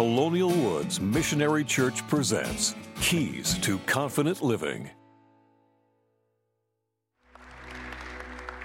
Colonial Woods Missionary Church presents Keys to Confident Living.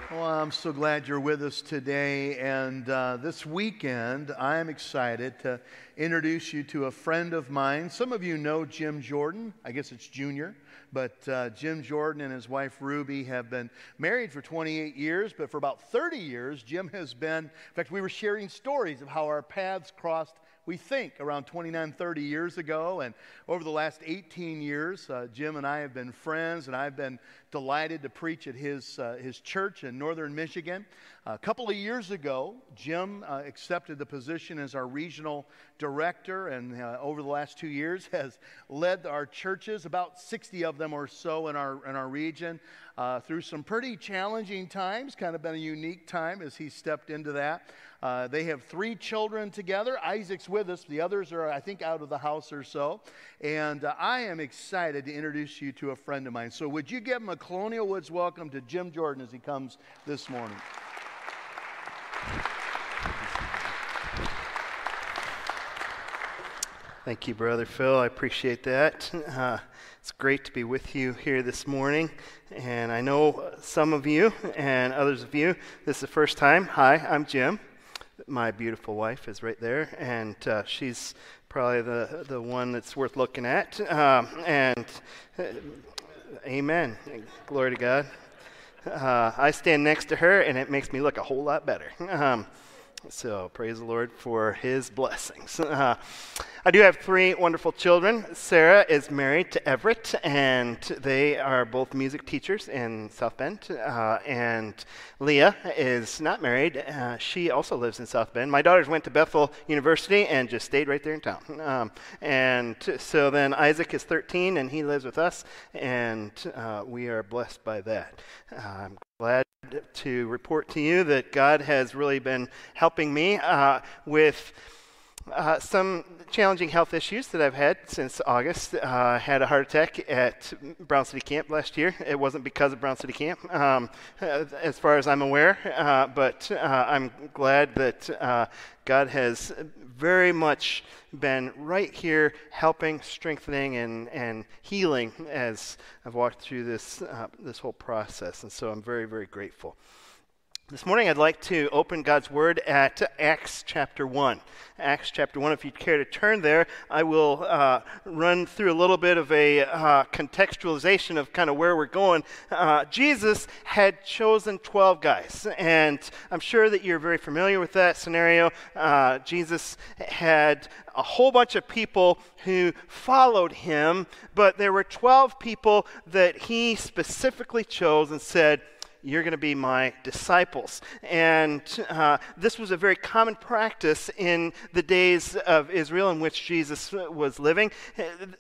Well, I'm so glad you're with us today. And uh, this weekend, I'm excited to introduce you to a friend of mine. Some of you know Jim Jordan. I guess it's Junior. But uh, Jim Jordan and his wife Ruby have been married for 28 years, but for about 30 years, Jim has been, in fact, we were sharing stories of how our paths crossed we think around 29, 30 years ago. And over the last 18 years, uh, Jim and I have been friends, and I've been delighted to preach at his, uh, his church in northern Michigan. A couple of years ago, Jim uh, accepted the position as our regional director, and uh, over the last two years has led our churches, about 60 of them or so in our, in our region, uh, through some pretty challenging times. Kind of been a unique time as he stepped into that. Uh, they have three children together. Isaac's with us. The others are, I think, out of the house or so. And uh, I am excited to introduce you to a friend of mine. So, would you give him a Colonial Woods welcome to Jim Jordan as he comes this morning? Thank you, Brother Phil. I appreciate that. Uh, it's great to be with you here this morning. And I know some of you and others of you, this is the first time. Hi, I'm Jim. My beautiful wife is right there, and uh, she's probably the, the one that's worth looking at. Um, and uh, amen. Glory to God. Uh, I stand next to her, and it makes me look a whole lot better. Um, so praise the Lord for his blessings. Uh, I do have three wonderful children. Sarah is married to Everett, and they are both music teachers in South Bend. Uh, and Leah is not married. Uh, she also lives in South Bend. My daughters went to Bethel University and just stayed right there in town. Um, and so then Isaac is 13, and he lives with us, and uh, we are blessed by that. I'm glad to report to you that God has really been helping me uh, with uh, some challenging health issues that I've had since August. Uh, had a heart attack at Brown City Camp last year. It wasn't because of Brown City Camp, um, as far as I'm aware, uh, but uh, I'm glad that uh, God has very much been right here helping, strengthening, and, and healing as I've walked through this, uh, this whole process. And so I'm very, very grateful. This morning, I'd like to open God's Word at Acts chapter 1. Acts chapter 1, if you'd care to turn there, I will uh, run through a little bit of a uh, contextualization of kind of where we're going. Uh, Jesus had chosen 12 guys, and I'm sure that you're very familiar with that scenario. Uh, Jesus had a whole bunch of people who followed him, but there were 12 people that he specifically chose and said, you're going to be my disciples. And uh, this was a very common practice in the days of Israel in which Jesus was living.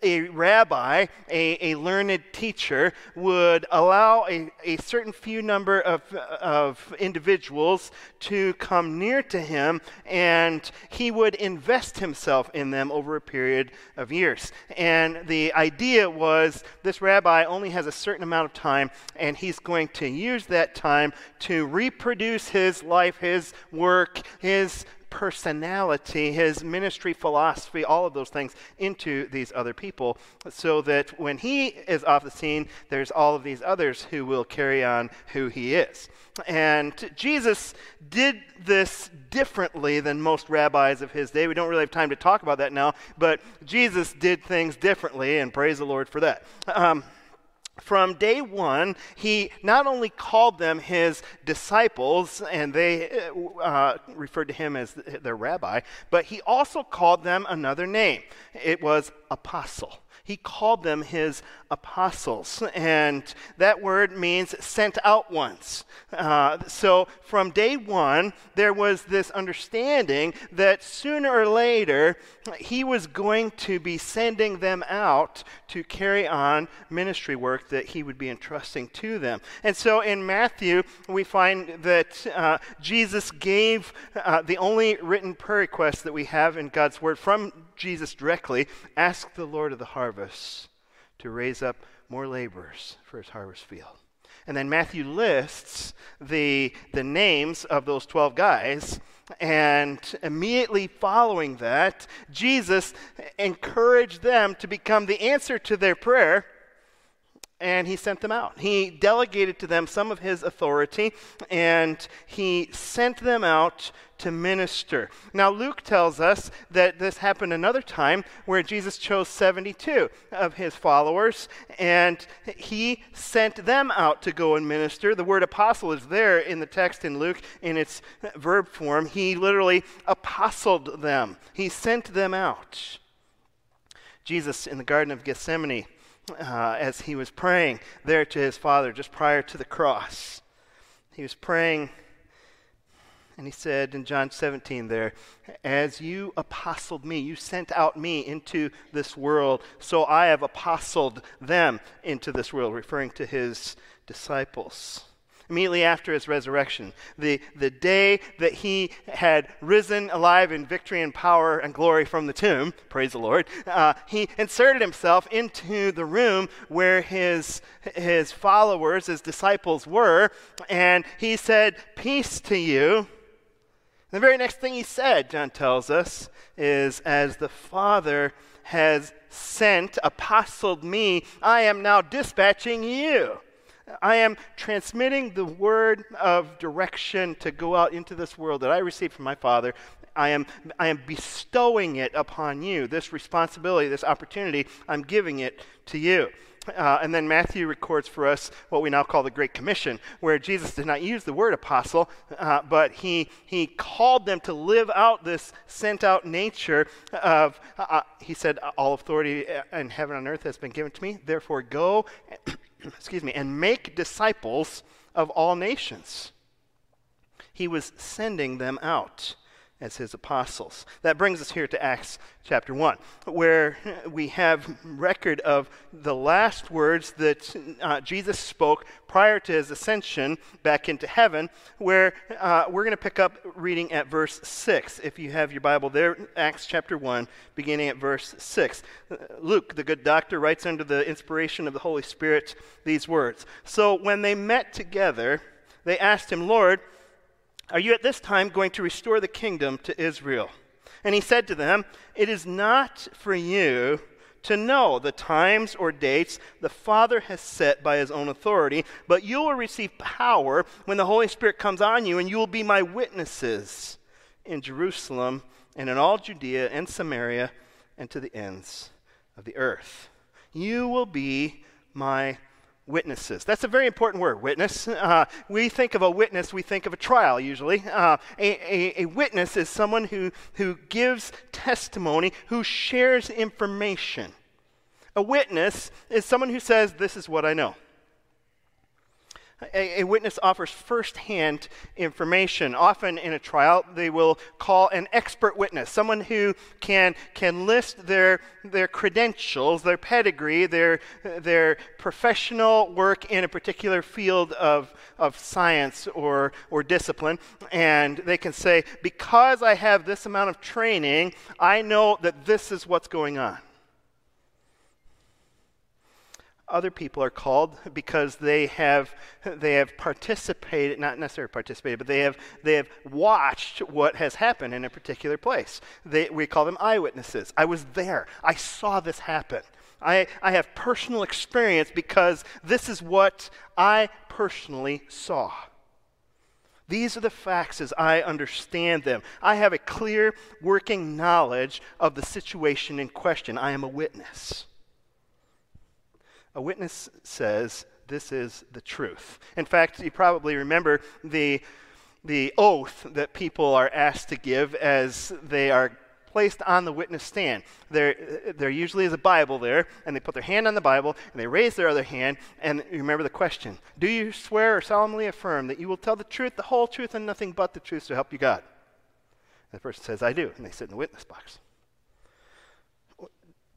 A rabbi, a, a learned teacher, would allow a, a certain few number of, of individuals to come near to him, and he would invest himself in them over a period of years. And the idea was this rabbi only has a certain amount of time, and he's going to use that time to reproduce his life, his work, his personality, his ministry philosophy, all of those things into these other people, so that when he is off the scene, there's all of these others who will carry on who he is. And Jesus did this differently than most rabbis of his day. We don't really have time to talk about that now, but Jesus did things differently, and praise the Lord for that. Um, from day one, he not only called them his disciples, and they uh, referred to him as their rabbi, but he also called them another name. It was apostle. He called them his apostles. And that word means sent out ones. Uh, so from day one, there was this understanding that sooner or later, he was going to be sending them out to carry on ministry work that he would be entrusting to them. And so in Matthew, we find that uh, Jesus gave uh, the only written prayer request that we have in God's word from Jesus directly ask the Lord of the harvest to raise up more laborers for his harvest field. And then Matthew lists the, the names of those 12 guys. And immediately following that, Jesus encouraged them to become the answer to their prayer and he sent them out. He delegated to them some of his authority, and he sent them out to minister. Now, Luke tells us that this happened another time where Jesus chose 72 of his followers, and he sent them out to go and minister. The word apostle is there in the text in Luke in its verb form. He literally apostled them, he sent them out. Jesus in the Garden of Gethsemane uh, as he was praying there to his Father just prior to the cross. He was praying, and he said in John 17 there, As you apostled me, you sent out me into this world, so I have apostled them into this world, referring to his disciples immediately after his resurrection, the, the day that he had risen alive in victory and power and glory from the tomb, praise the Lord, uh, he inserted himself into the room where his, his followers, his disciples were, and he said, Peace to you. the very next thing he said, John tells us, is, As the Father has sent, apostled me, I am now dispatching you. I am transmitting the word of direction to go out into this world that I received from my Father. I am, I am bestowing it upon you. This responsibility, this opportunity, I'm giving it to you. Uh, and then Matthew records for us what we now call the Great Commission, where Jesus did not use the word apostle, uh, but he, he called them to live out this sent out nature of, uh, uh he said, All authority in heaven and earth has been given to me. Therefore, go excuse me, and make disciples of all nations. He was sending them out as his apostles. That brings us here to Acts chapter 1, where we have record of the last words that uh, Jesus spoke prior to his ascension back into heaven, where uh, we're going to pick up reading at verse 6. If you have your Bible there, Acts chapter 1, beginning at verse 6. Luke, the good doctor, writes under the inspiration of the Holy Spirit these words. So when they met together, they asked him, Lord, are you at this time going to restore the kingdom to Israel? And he said to them, It is not for you to know the times or dates the Father has set by his own authority, but you will receive power when the Holy Spirit comes on you, and you will be my witnesses in Jerusalem and in all Judea and Samaria and to the ends of the earth. You will be my witnesses. That's a very important word, witness. Uh, we think of a witness, we think of a trial usually. Uh, a, a, a, witness is someone who, who gives testimony, who shares information. A witness is someone who says, This is what I know. A, a, witness offers firsthand information. Often in a trial, they will call an expert witness, someone who can, can list their, their credentials, their pedigree, their, their professional work in a particular field of, of science or, or discipline. And they can say, because I have this amount of training, I know that this is what's going on other people are called because they have they have participated not necessarily participated but they have they have watched what has happened in a particular place they, we call them eyewitnesses i was there i saw this happen I, I have personal experience because this is what i personally saw these are the facts as I understand them. I have a clear working knowledge of the situation in question. I am a witness. A witness says, This is the truth. In fact, you probably remember the, the oath that people are asked to give as they are placed on the witness stand. There, there usually is a Bible there, and they put their hand on the Bible, and they raise their other hand, and remember the question Do you swear or solemnly affirm that you will tell the truth, the whole truth, and nothing but the truth to help you God? And the person says, I do, and they sit in the witness box.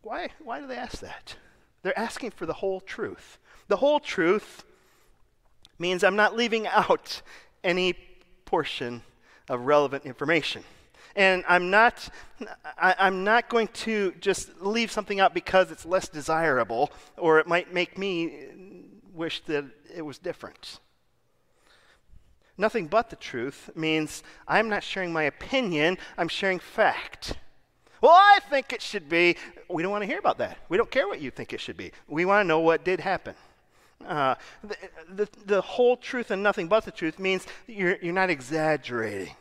Why, why do they ask that? They're asking for the whole truth. The whole truth means I'm not leaving out any portion of relevant information. And I'm not, I, am not going to just leave something out because it's less desirable or it might make me wish that it was different. Nothing but the truth means I'm not sharing my opinion, I'm sharing fact. Well, I think it should be. We don't want to hear about that. We don't care what you think it should be. We want to know what did happen. Uh, the, the, the, whole truth and nothing but the truth means you're, you're not exaggerating.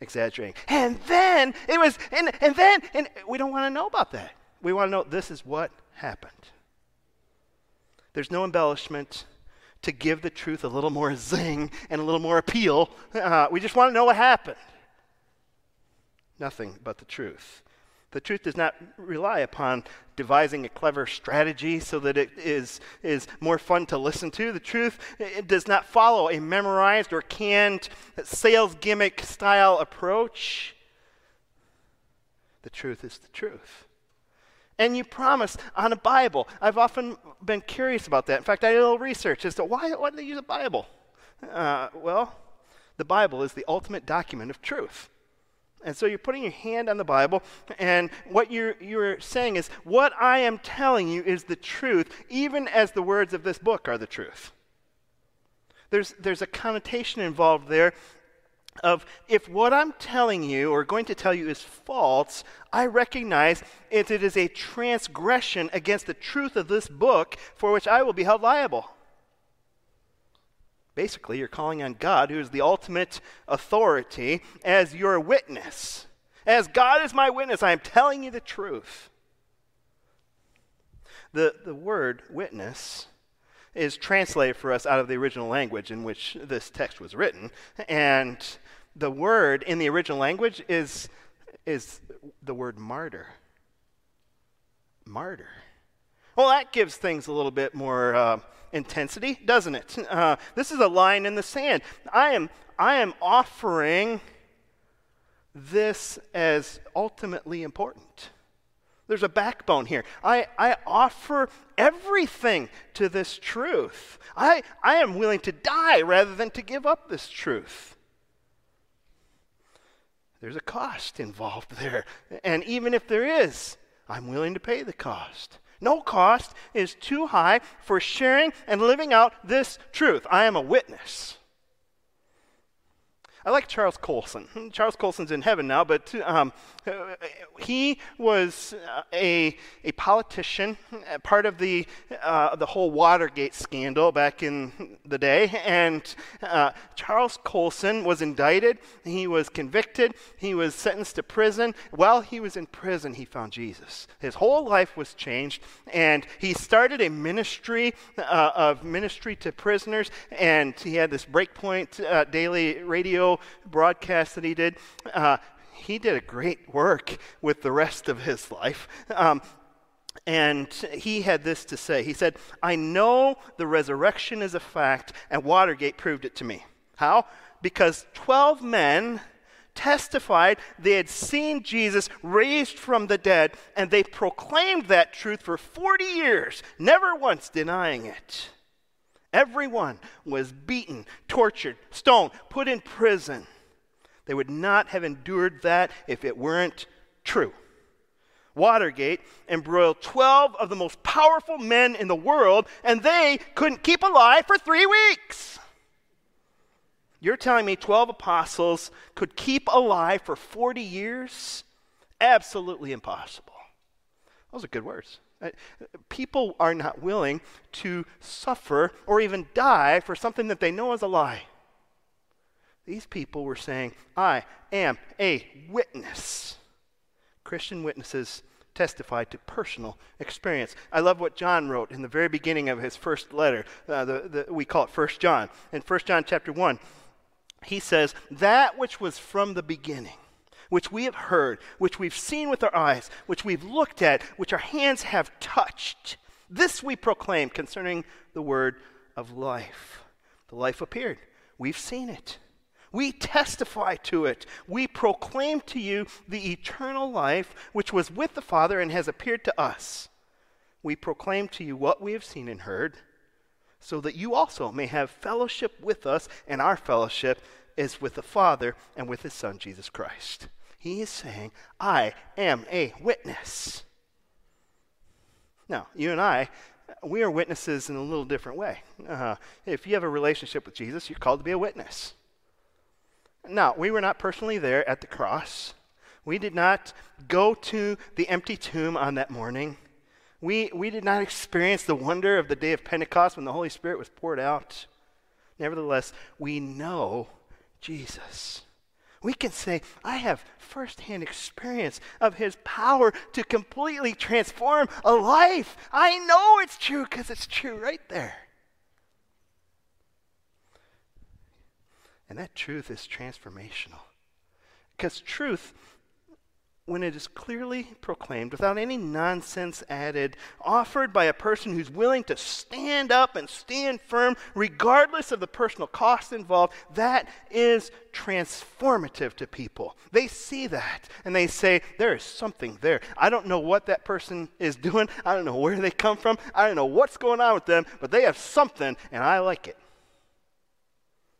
Exaggerating. And then it was, and, and then, and we don't want to know about that. We want to know this is what happened. There's no embellishment to give the truth a little more zing and a little more appeal. Uh, we just want to know what happened. Nothing but the truth. The truth does not rely upon devising a clever strategy so that it is, is more fun to listen to. The truth it does not follow a memorized or canned sales gimmick style approach. The truth is the truth. And you promise on a Bible. I've often been curious about that. In fact, I did a little research as to why, why do they use a Bible? Uh, well, the Bible is the ultimate document of truth. And so you're putting your hand on the Bible, and what you're, you're saying is, what I am telling you is the truth, even as the words of this book are the truth. There's, there's a connotation involved there of if what I'm telling you or going to tell you is false, I recognize it, it is a transgression against the truth of this book for which I will be held liable. Basically, you're calling on God, who is the ultimate authority, as your witness. As God is my witness, I am telling you the truth. The, the word witness is translated for us out of the original language in which this text was written. And the word in the original language is, is the word martyr. Martyr. Well, that gives things a little bit more uh, intensity, doesn't it? Uh, this is a line in the sand. I am, I am offering this as ultimately important. There's a backbone here. I, I offer everything to this truth. I, I am willing to die rather than to give up this truth. There's a cost involved there. And even if there is, I'm willing to pay the cost. No cost is too high for sharing and living out this truth. I am a witness. I like Charles Colson. Charles Colson's in heaven now, but um, he was uh, a, a politician, part of the, uh, the whole Watergate scandal back in the day. And uh, Charles Colson was indicted, he was convicted, he was sentenced to prison. While he was in prison, he found Jesus. His whole life was changed, and he started a ministry uh, of ministry to prisoners, and he had this Breakpoint uh, daily radio broadcast that he did, uh, he did a great work with the rest of his life. Um, and he had this to say He said, I know the resurrection is a fact, and Watergate proved it to me. How? Because 12 men testified they had seen Jesus raised from the dead, and they proclaimed that truth for 40 years, never once denying it. Everyone was beaten, tortured, stoned, put in prison. They would not have endured that if it weren't true. Watergate embroiled 12 of the most powerful men in the world, and they couldn't keep alive for three weeks. You're telling me 12 apostles could keep alive for 40 years? Absolutely impossible. Those are good words. Uh, people are not willing to suffer or even die for something that they know is a lie. These people were saying, I am a witness. Christian witnesses testify to personal experience. I love what John wrote in the very beginning of his first letter. Uh, the, the, we call it First John. In First John chapter 1, he says, That which was from the beginning which we have heard, which we've seen with our eyes, which we've looked at, which our hands have touched. This we proclaim concerning the word of life. The life appeared. We've seen it. We testify to it. We proclaim to you the eternal life which was with the Father and has appeared to us. We proclaim to you what we have seen and heard, so that you also may have fellowship with us, and our fellowship is with the Father and with His Son, Jesus Christ. He is saying, I am a witness. Now, you and I we are witnesses in a little different way. Uh, if you have a relationship with Jesus, you're called to be a witness. Now, we were not personally there at the cross. We did not go to the empty tomb on that morning. We, we did not experience the wonder of the day of Pentecost when the Holy Spirit was poured out. Nevertheless, we know Jesus. We can say, I have firsthand experience of his power to completely transform a life. I know it's true because it's true right there. And that truth is transformational. Because truth when it is clearly proclaimed, without any nonsense added, offered by a person who's willing to stand up and stand firm, regardless of the personal cost involved, that is transformative to people. They see that and they say, There is something there. I don't know what that person is doing, I don't know where they come from, I don't know what's going on with them, but they have something and I like it.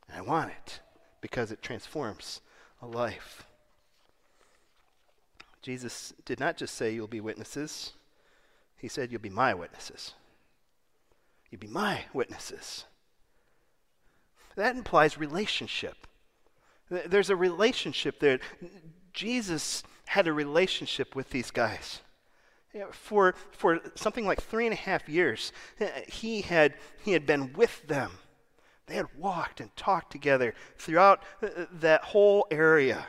And I want it because it transforms a life. Jesus did not just say, You'll be witnesses, he said, You'll be my witnesses. You'll be my witnesses. That implies relationship. There's a relationship there. Jesus had a relationship with these guys. For, for something like three and a half years, eh, he had, he had been with them. They had walked and talked together throughout eh, that whole area.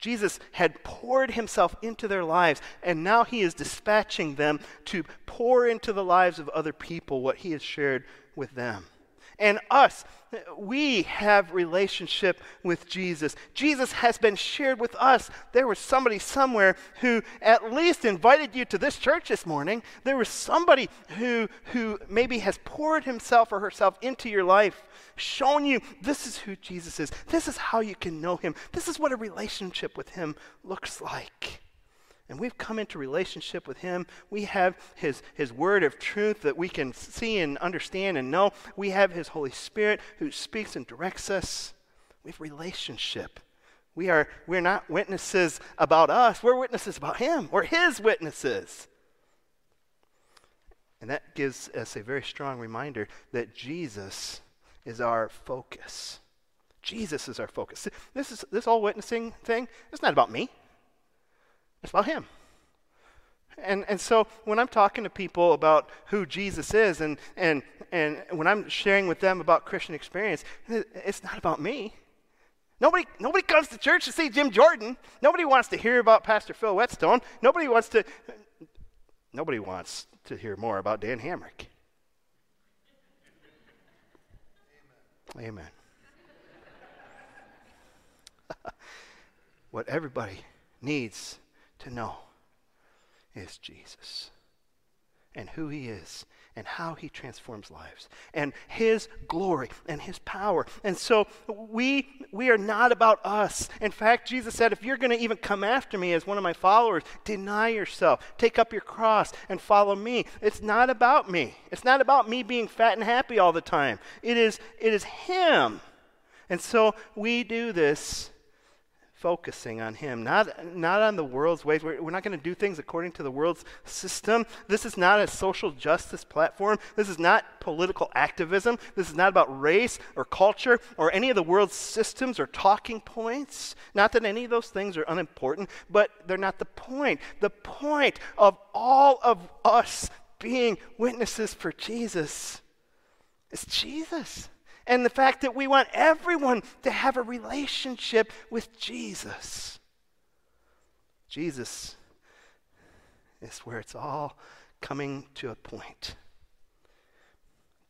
Jesus had poured himself into their lives, and now he is dispatching them to pour into the lives of other people what he has shared with them. And us, we have relationship with Jesus. Jesus has been shared with us. There was somebody somewhere who at least invited you to this church this morning. There was somebody who who maybe has poured himself or herself into your life shown you this is who Jesus is. This is how you can know him. This is what a relationship with him looks like. And we've come into relationship with him. We have his, his word of truth that we can see and understand and know. We have his Holy Spirit who speaks and directs us. We have relationship. We are we're not witnesses about us, we're witnesses about him. We're his witnesses. And that gives us a very strong reminder that Jesus is our focus. Jesus is our focus. This is this whole witnessing thing, it's not about me. It's about him. And, and so when I'm talking to people about who Jesus is and, and, and when I'm sharing with them about Christian experience, it's not about me. Nobody, nobody comes to church to see Jim Jordan. Nobody wants to hear about Pastor Phil Whetstone. Nobody wants to, nobody wants to hear more about Dan Hamrick. Amen. what everybody needs to know is Jesus and who he is and how he transforms lives and his glory and his power. And so we we are not about us. In fact, Jesus said if you're going to even come after me as one of my followers, deny yourself, take up your cross and follow me. It's not about me. It's not about me being fat and happy all the time. It is it is him. And so we do this focusing on Him, not, not on the world's ways. We're, we're not going to do things according to the world's system. This is not a social justice platform. This is not political activism. This is not about race or culture or any of the world's systems or talking points. Not that any of those things are unimportant, but they're not the point. The point of all of us being witnesses for Jesus is Jesus and the fact that we want everyone to have a relationship with Jesus. Jesus is where it's all coming to a point.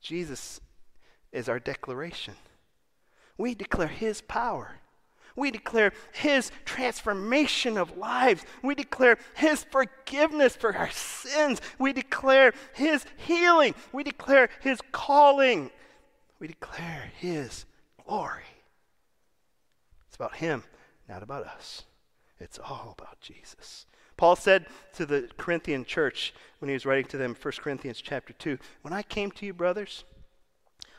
Jesus is our declaration. We declare His power. We declare His transformation of lives. We declare His forgiveness for our sins. We declare His healing. We declare His calling we declare His glory. It's about Him, not about us. It's all about Jesus. Paul said to the Corinthian church when he was writing to them, 1 Corinthians chapter 2, When I came to you, brothers,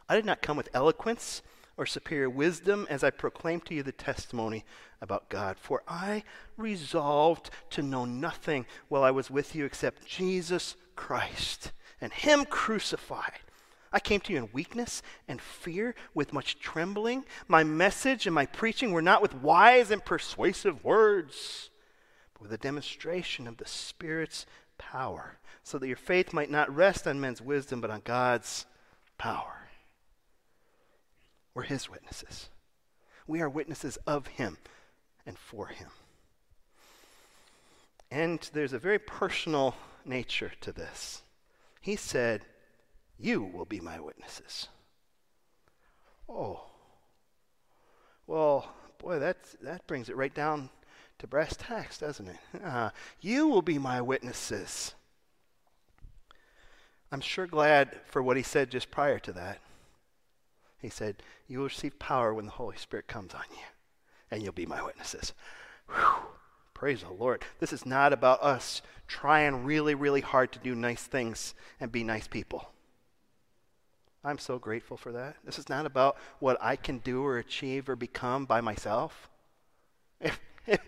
I did not come with eloquence or superior wisdom as I proclaimed to you the testimony about God. For I resolved to know nothing while I was with you except Jesus Christ and Him crucified. I came to you in weakness and fear with much trembling. My message and my preaching were not with wise and persuasive words, but with a demonstration of the Spirit's power, so that your faith might not rest on men's wisdom, but on God's power. We're His witnesses. We are witnesses of Him and for Him. And there's a very personal nature to this. He said, You will be my witnesses. Oh. Well, boy, that's, that brings it right down to brass tacks, doesn't it? Uh, you will be my witnesses. I'm sure glad for what he said just prior to that. He said, You will receive power when the Holy Spirit comes on you, and you'll be my witnesses. Whew. Praise the Lord. This is not about us trying really, really hard to do nice things and be nice people. I'm so grateful for that. This is not about what I can do or achieve or become by myself. If, if,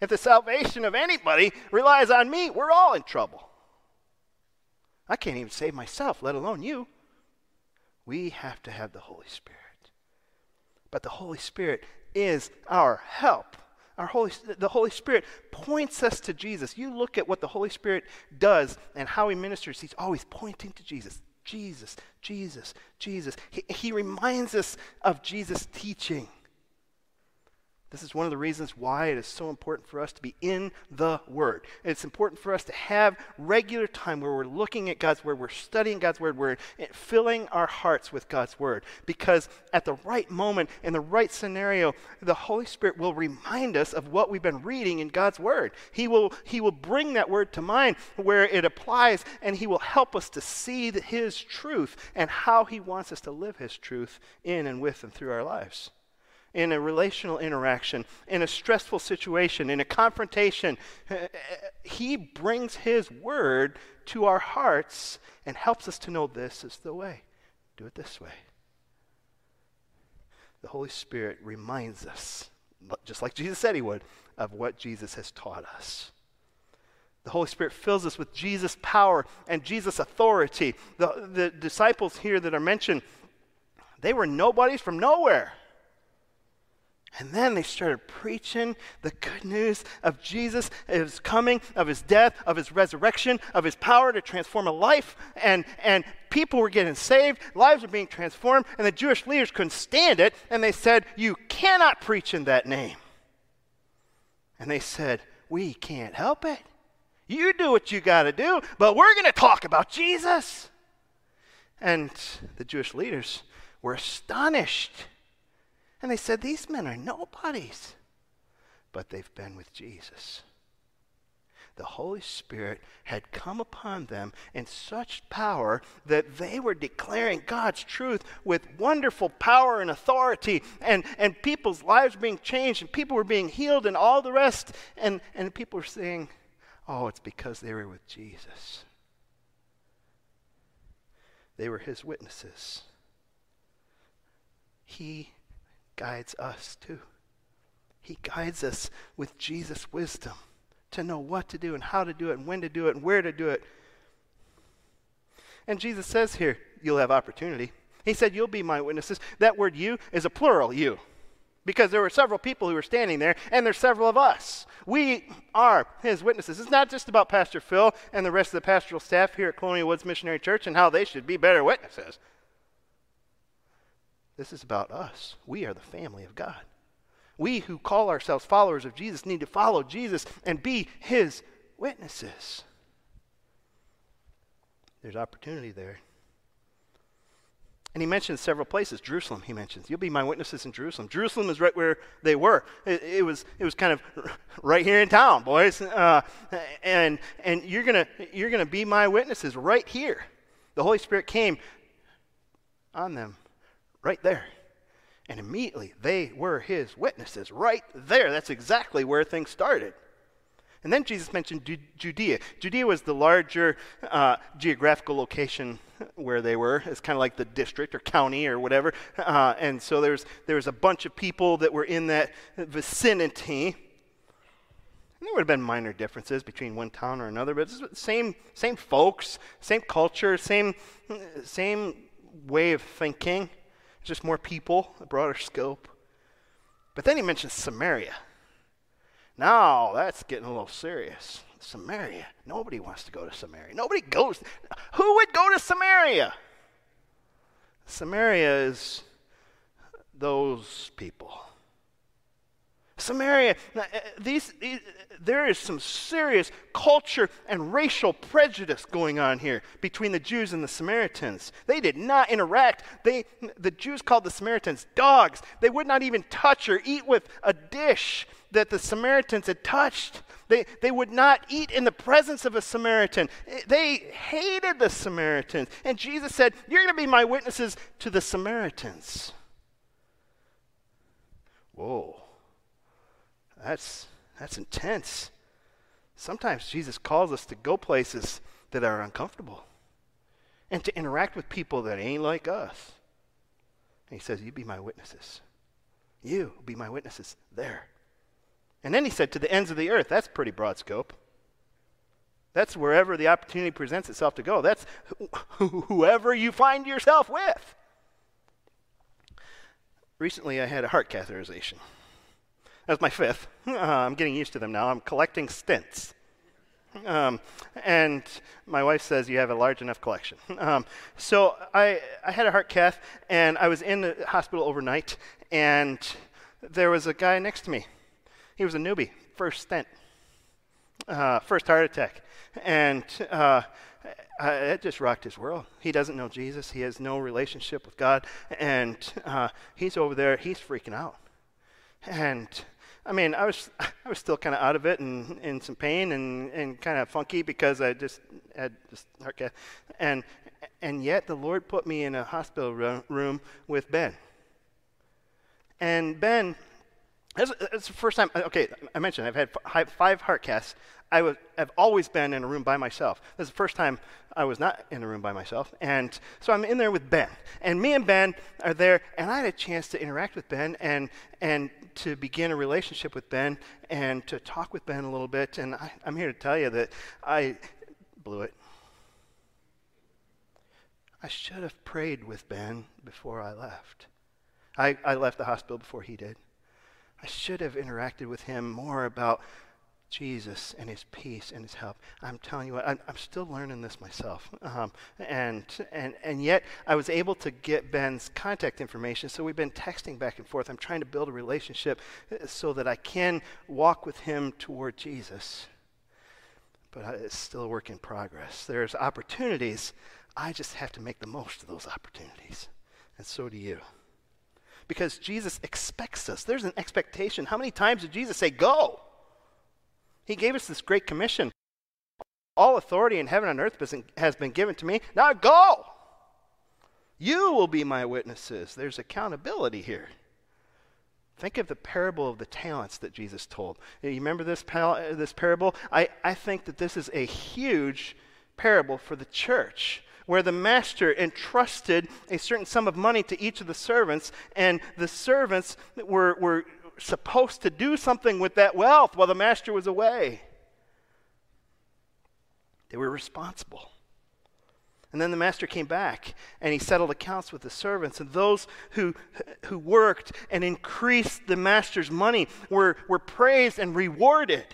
if the salvation of anybody relies on me, we're all in trouble. I can't even save myself, let alone you. We have to have the Holy Spirit. But the Holy Spirit is our help. Our Holy, the Holy Spirit points us to Jesus. You look at what the Holy Spirit does and how he ministers, he's always pointing to Jesus. Jesus, Jesus, Jesus. He, he reminds us of Jesus' teaching. This is one of the reasons why it is so important for us to be in the Word. It's important for us to have regular time where we're looking at God's Word, we're studying God's Word, we're filling our hearts with God's Word. Because at the right moment, in the right scenario, the Holy Spirit will remind us of what we've been reading in God's Word. He will, he will bring that Word to mind where it applies, and He will help us to see His truth and how He wants us to live His truth in and with and through our lives in a relational interaction, in a stressful situation, in a confrontation. He brings His word to our hearts and helps us to know this is the way. Do it this way. The Holy Spirit reminds us, just like Jesus said He would, of what Jesus has taught us. The Holy Spirit fills us with Jesus' power and Jesus' authority. The, the disciples here that are mentioned, they were nobodies from nowhere. And then they started preaching the good news of Jesus, of his coming, of his death, of his resurrection, of his power to transform a life. And, and people were getting saved, lives were being transformed, and the Jewish leaders couldn't stand it. And they said, You cannot preach in that name. And they said, We can't help it. You do what you got to do, but we're going to talk about Jesus. And the Jewish leaders were astonished. And they said, These men are nobodies, but they've been with Jesus. The Holy Spirit had come upon them in such power that they were declaring God's truth with wonderful power and authority, and, and people's lives being changed, and people were being healed, and all the rest. And, and people were saying, Oh, it's because they were with Jesus. They were his witnesses. He guides us too. He guides us with Jesus' wisdom to know what to do and how to do it and when to do it and where to do it. And Jesus says here, you'll have opportunity. He said, You'll be my witnesses. That word you is a plural you. Because there were several people who were standing there, and there's several of us. We are his witnesses. It's not just about Pastor Phil and the rest of the pastoral staff here at Colonial Woods Missionary Church and how they should be better witnesses. This is about us. We are the family of God. We who call ourselves followers of Jesus need to follow Jesus and be his witnesses. There's opportunity there. And he mentions several places. Jerusalem, he mentions. You'll be my witnesses in Jerusalem. Jerusalem is right where they were. It, it was, it was kind of right here in town, boys. Uh, and and you're going to you're gonna be my witnesses right here. The Holy Spirit came on them right there. And immediately they were his witnesses right there. That's exactly where things started. And then Jesus mentioned Judea. Judea was the larger uh, geographical location where they were. It's kind of like the district or county or whatever. Uh, and so there's, there was a bunch of people that were in that vicinity. there would have been minor differences between one town or another, but same, same folks, same culture, same, same way of thinking. Just more people, a broader scope. But then he mentions Samaria. Now that's getting a little serious. Samaria. Nobody wants to go to Samaria. Nobody goes. Who would go to Samaria? Samaria is those people. Samaria, uh, these, these, there is some serious culture and racial prejudice going on here between the Jews and the Samaritans. They did not interact. They, the Jews called the Samaritans dogs. They would not even touch or eat with a dish that the Samaritans had touched. They, they would not eat in the presence of a Samaritan. They hated the Samaritans. And Jesus said, You're going to be my witnesses to the Samaritans. Whoa. That's, that's intense. Sometimes Jesus calls us to go places that are uncomfortable and to interact with people that ain't like us. And he says, You be my witnesses. You be my witnesses there. And then he said, To the ends of the earth. That's pretty broad scope. That's wherever the opportunity presents itself to go. That's whoever you find yourself with. Recently, I had a heart catheterization. That's my fifth. Uh, I'm getting used to them now. I'm collecting stents. Um, and my wife says you have a large enough collection. Um, so I, I had a heart cath, and I was in the hospital overnight, and there was a guy next to me. He was a newbie, first stent, uh, first heart attack. And uh, it just rocked his world. He doesn't know Jesus, he has no relationship with God, and uh, he's over there, he's freaking out. And I mean, I was I was still kind of out of it and in some pain and, and kind of funky because I just had just cath. And and yet the Lord put me in a hospital room with Ben. And Ben, it's the first time. Okay, I mentioned I've had five heart caths. I was, I've always been in a room by myself. This is the first time I was not in a room by myself. And so I'm in there with Ben. And me and Ben are there, and I had a chance to interact with Ben and, and to begin a relationship with Ben and to talk with Ben a little bit. And I, I'm here to tell you that I blew it. I should have prayed with Ben before I left. I, I left the hospital before he did. I should have interacted with him more about Jesus and his peace and his help. I'm telling you what, I'm, I'm still learning this myself. Um, and, and, and yet, I was able to get Ben's contact information, so we've been texting back and forth. I'm trying to build a relationship uh, so that I can walk with him toward Jesus. But it's still a work in progress. There's opportunities. I just have to make the most of those opportunities. And so do you. Because Jesus expects us. There's an expectation. How many times did Jesus say, Go? He gave us this great commission. All authority in heaven and earth has been given to me. Now go. You will be my witnesses. There's accountability here. Think of the parable of the talents that Jesus told. You remember this, this parable? I, I think that this is a huge parable for the church where the master entrusted a certain sum of money to each of the servants, and the servants were, were supposed to do something with that wealth while the master was away. They were responsible. And then the master came back and he settled accounts with the servants. And those who, who worked and increased the master's money were, were praised and rewarded.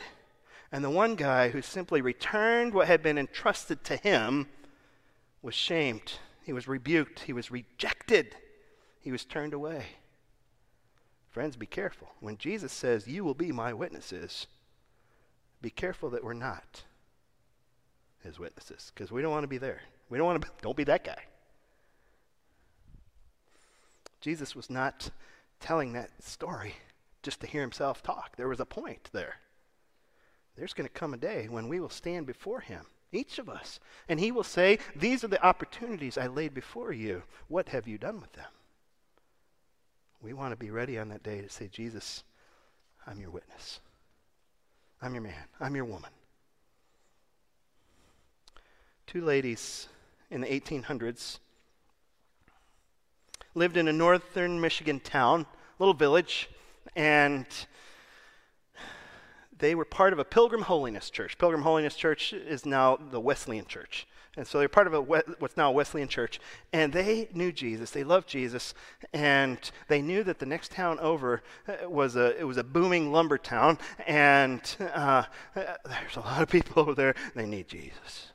And the one guy who simply returned what had been entrusted to him was shamed. He was rebuked. He was rejected. He was turned away. Friends, be careful. When Jesus says, You will be my witnesses, be careful that we're not his witnesses because we don't want to be there. We don't want to, be, don't be that guy. Jesus was not telling that story just to hear himself talk. There was a point there. There's going to come a day when we will stand before him, each of us, and he will say, These are the opportunities I laid before you. What have you done with them? We want to be ready on that day to say, Jesus, I'm your witness. I'm your man. I'm your woman. Two ladies in the 1800s lived in a northern Michigan town, little village, and they were part of a Pilgrim Holiness Church. Pilgrim Holiness Church is now the Wesleyan Church. And so they're part of a, what's now a Wesleyan church. And they knew Jesus. They loved Jesus. And they knew that the next town over uh, was a, it was a booming lumber town. And uh, there's a lot of people over there. They need Jesus.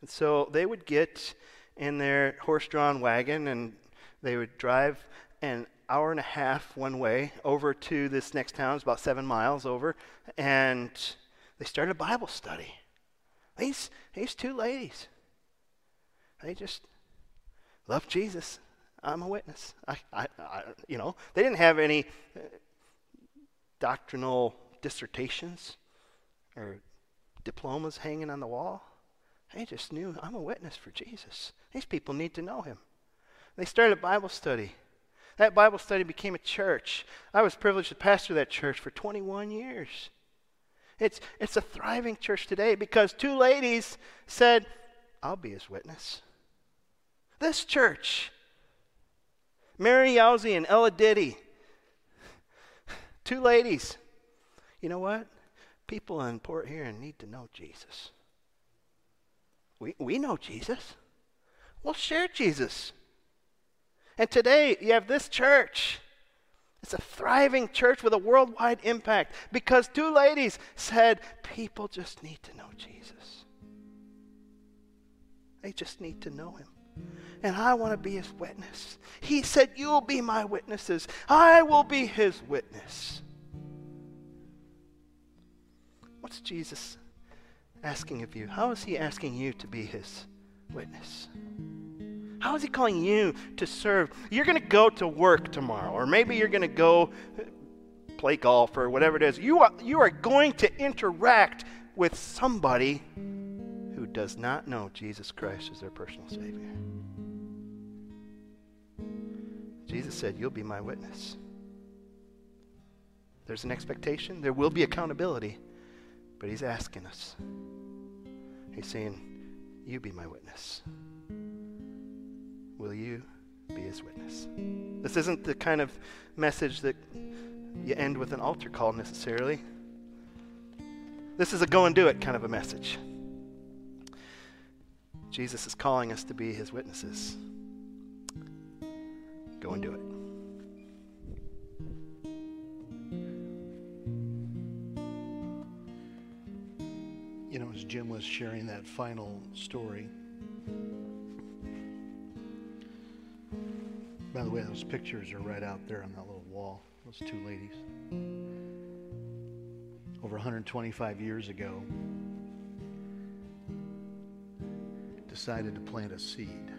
And so they would get in their horse drawn wagon and they would drive an hour and a half one way over to this next town. It's about seven miles over. And they started a Bible study. These, these two ladies, they just love Jesus. I'm a witness. I, I, I, you know, they didn't have any uh, doctrinal dissertations or diplomas hanging on the wall. They just knew I'm a witness for Jesus. These people need to know him. They started Bible study. That Bible study became a church. I was privileged to pastor that church for 21 years. It's, it's a thriving church today because two ladies said, I'll be his witness. This church, Mary Yowzy and Ella Diddy, two ladies. You know what? People in Port Huron need to know Jesus. We, we know Jesus. We'll share Jesus. And today, you have this church it's a thriving church with a worldwide impact because two ladies said, People just need to know Jesus. They just need to know him. And I want to be his witness. He said, You'll be my witnesses. I will be his witness. What's Jesus asking of you? How is he asking you to be his witness? How is He calling you to serve? You're going to go to work tomorrow, or maybe you're going to go uh, play golf or whatever it is. You are, you are going to interact with somebody who does not know Jesus Christ as their personal Savior. Jesus said, You'll be my witness. There's an expectation, there will be accountability, but He's asking us. He's saying, You be my witness will you be his witness? This isn't the kind of message that you end with an altar call necessarily. This is a go and do it kind of a message. Jesus is calling us to be his witnesses. Go and do it. You know, as Jim was sharing that final story, By the way, those pictures are right out there on that little wall, those two ladies. Over 125 years ago, decided to plant a seed.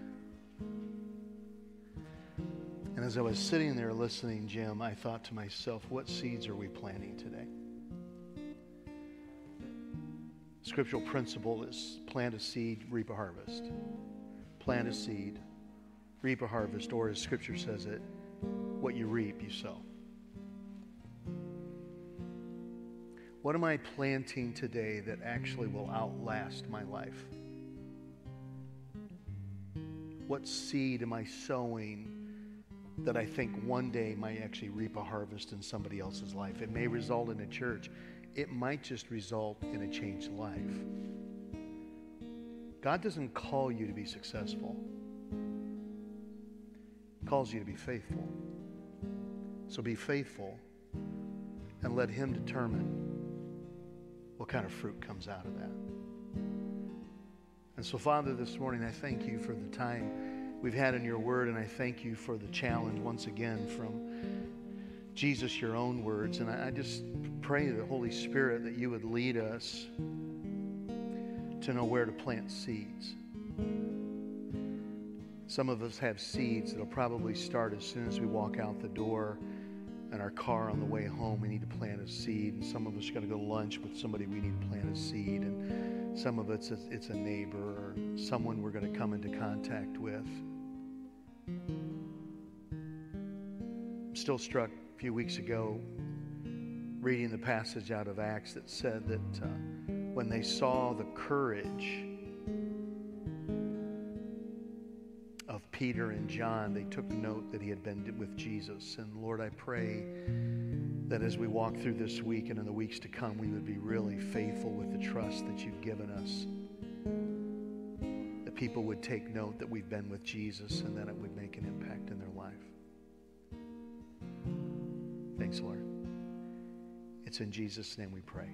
And as I was sitting there listening, Jim, I thought to myself, what seeds are we planting today? Scriptural principle is plant a seed, reap a harvest. Plant a seed, reap a harvest, or as Scripture says it, what you reap, you sow. What am I planting today that actually will outlast my life? What seed am I sowing that I think one day might actually reap a harvest in somebody else's life? It may result in a church, it might just result in a changed life. God doesn't call you to be successful calls you to be faithful. So be faithful and let Him determine what kind of fruit comes out of that. And so, Father, this morning I thank you for the time we've had in your word, and I thank you for the challenge once again from Jesus, your own words. And I, I just pray the Holy Spirit that you would lead us to know where to plant seeds. Some of us have seeds that'll probably start as soon as we walk out the door in our car on the way home. We need to plant a seed. And some of us are going to go to lunch with somebody we need to plant a seed. And some of it's it's a neighbor or someone we're going to come into contact with. I'm still struck a few weeks ago reading the passage out of Acts that said that uh, when they saw the courage Peter and John, they took note that he had been with Jesus. And Lord, I pray that as we walk through this week and in the weeks to come, we would be really faithful with the trust that you've given us. That people would take note that we've been with Jesus and that it would make an impact in their life. Thanks, Lord. It's in Jesus' name we pray.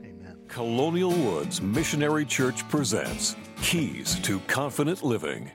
Amen. Colonial Woods Missionary Church presents Keys to Confident Living.